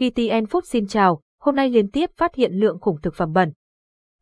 GTN Food xin chào, hôm nay liên tiếp phát hiện lượng khủng thực phẩm bẩn.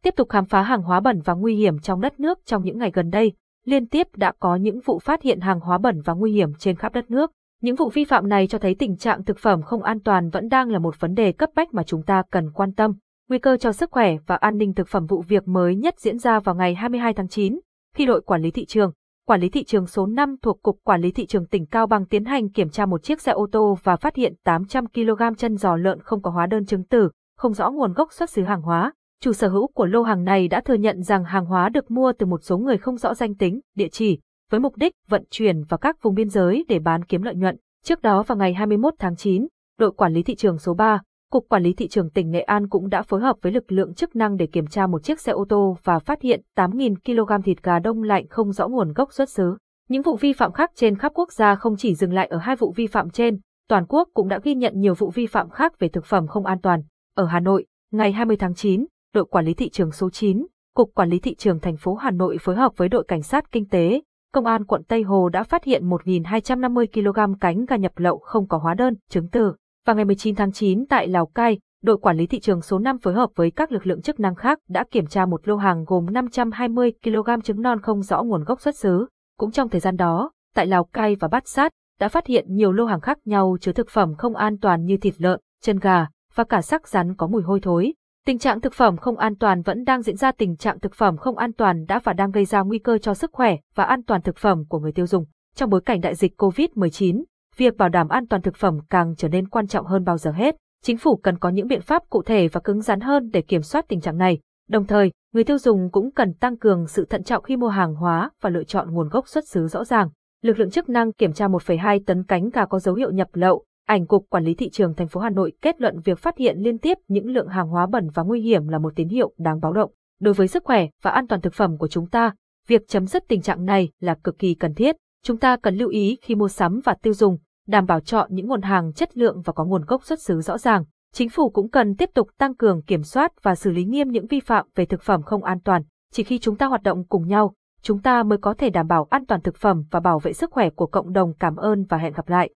Tiếp tục khám phá hàng hóa bẩn và nguy hiểm trong đất nước trong những ngày gần đây, liên tiếp đã có những vụ phát hiện hàng hóa bẩn và nguy hiểm trên khắp đất nước. Những vụ vi phạm này cho thấy tình trạng thực phẩm không an toàn vẫn đang là một vấn đề cấp bách mà chúng ta cần quan tâm. Nguy cơ cho sức khỏe và an ninh thực phẩm vụ việc mới nhất diễn ra vào ngày 22 tháng 9, khi đội quản lý thị trường, quản lý thị trường số 5 thuộc Cục Quản lý Thị trường tỉnh Cao Bằng tiến hành kiểm tra một chiếc xe ô tô và phát hiện 800 kg chân giò lợn không có hóa đơn chứng từ, không rõ nguồn gốc xuất xứ hàng hóa. Chủ sở hữu của lô hàng này đã thừa nhận rằng hàng hóa được mua từ một số người không rõ danh tính, địa chỉ, với mục đích vận chuyển vào các vùng biên giới để bán kiếm lợi nhuận. Trước đó vào ngày 21 tháng 9, đội quản lý thị trường số 3, Cục Quản lý Thị trường tỉnh Nghệ An cũng đã phối hợp với lực lượng chức năng để kiểm tra một chiếc xe ô tô và phát hiện 8.000 kg thịt gà đông lạnh không rõ nguồn gốc xuất xứ. Những vụ vi phạm khác trên khắp quốc gia không chỉ dừng lại ở hai vụ vi phạm trên, toàn quốc cũng đã ghi nhận nhiều vụ vi phạm khác về thực phẩm không an toàn. Ở Hà Nội, ngày 20 tháng 9, đội quản lý thị trường số 9, Cục Quản lý Thị trường thành phố Hà Nội phối hợp với đội Cảnh sát Kinh tế, Công an quận Tây Hồ đã phát hiện 1.250 kg cánh gà nhập lậu không có hóa đơn, chứng từ. Vào ngày 19 tháng 9 tại Lào Cai, đội quản lý thị trường số 5 phối hợp với các lực lượng chức năng khác đã kiểm tra một lô hàng gồm 520 kg trứng non không rõ nguồn gốc xuất xứ. Cũng trong thời gian đó, tại Lào Cai và Bát Sát, đã phát hiện nhiều lô hàng khác nhau chứa thực phẩm không an toàn như thịt lợn, chân gà và cả sắc rắn có mùi hôi thối. Tình trạng thực phẩm không an toàn vẫn đang diễn ra tình trạng thực phẩm không an toàn đã và đang gây ra nguy cơ cho sức khỏe và an toàn thực phẩm của người tiêu dùng. Trong bối cảnh đại dịch COVID-19, việc bảo đảm an toàn thực phẩm càng trở nên quan trọng hơn bao giờ hết. Chính phủ cần có những biện pháp cụ thể và cứng rắn hơn để kiểm soát tình trạng này. Đồng thời, người tiêu dùng cũng cần tăng cường sự thận trọng khi mua hàng hóa và lựa chọn nguồn gốc xuất xứ rõ ràng. Lực lượng chức năng kiểm tra 1,2 tấn cánh gà có dấu hiệu nhập lậu. Ảnh cục quản lý thị trường thành phố Hà Nội kết luận việc phát hiện liên tiếp những lượng hàng hóa bẩn và nguy hiểm là một tín hiệu đáng báo động. Đối với sức khỏe và an toàn thực phẩm của chúng ta, việc chấm dứt tình trạng này là cực kỳ cần thiết. Chúng ta cần lưu ý khi mua sắm và tiêu dùng, đảm bảo chọn những nguồn hàng chất lượng và có nguồn gốc xuất xứ rõ ràng. Chính phủ cũng cần tiếp tục tăng cường kiểm soát và xử lý nghiêm những vi phạm về thực phẩm không an toàn. Chỉ khi chúng ta hoạt động cùng nhau, chúng ta mới có thể đảm bảo an toàn thực phẩm và bảo vệ sức khỏe của cộng đồng. Cảm ơn và hẹn gặp lại.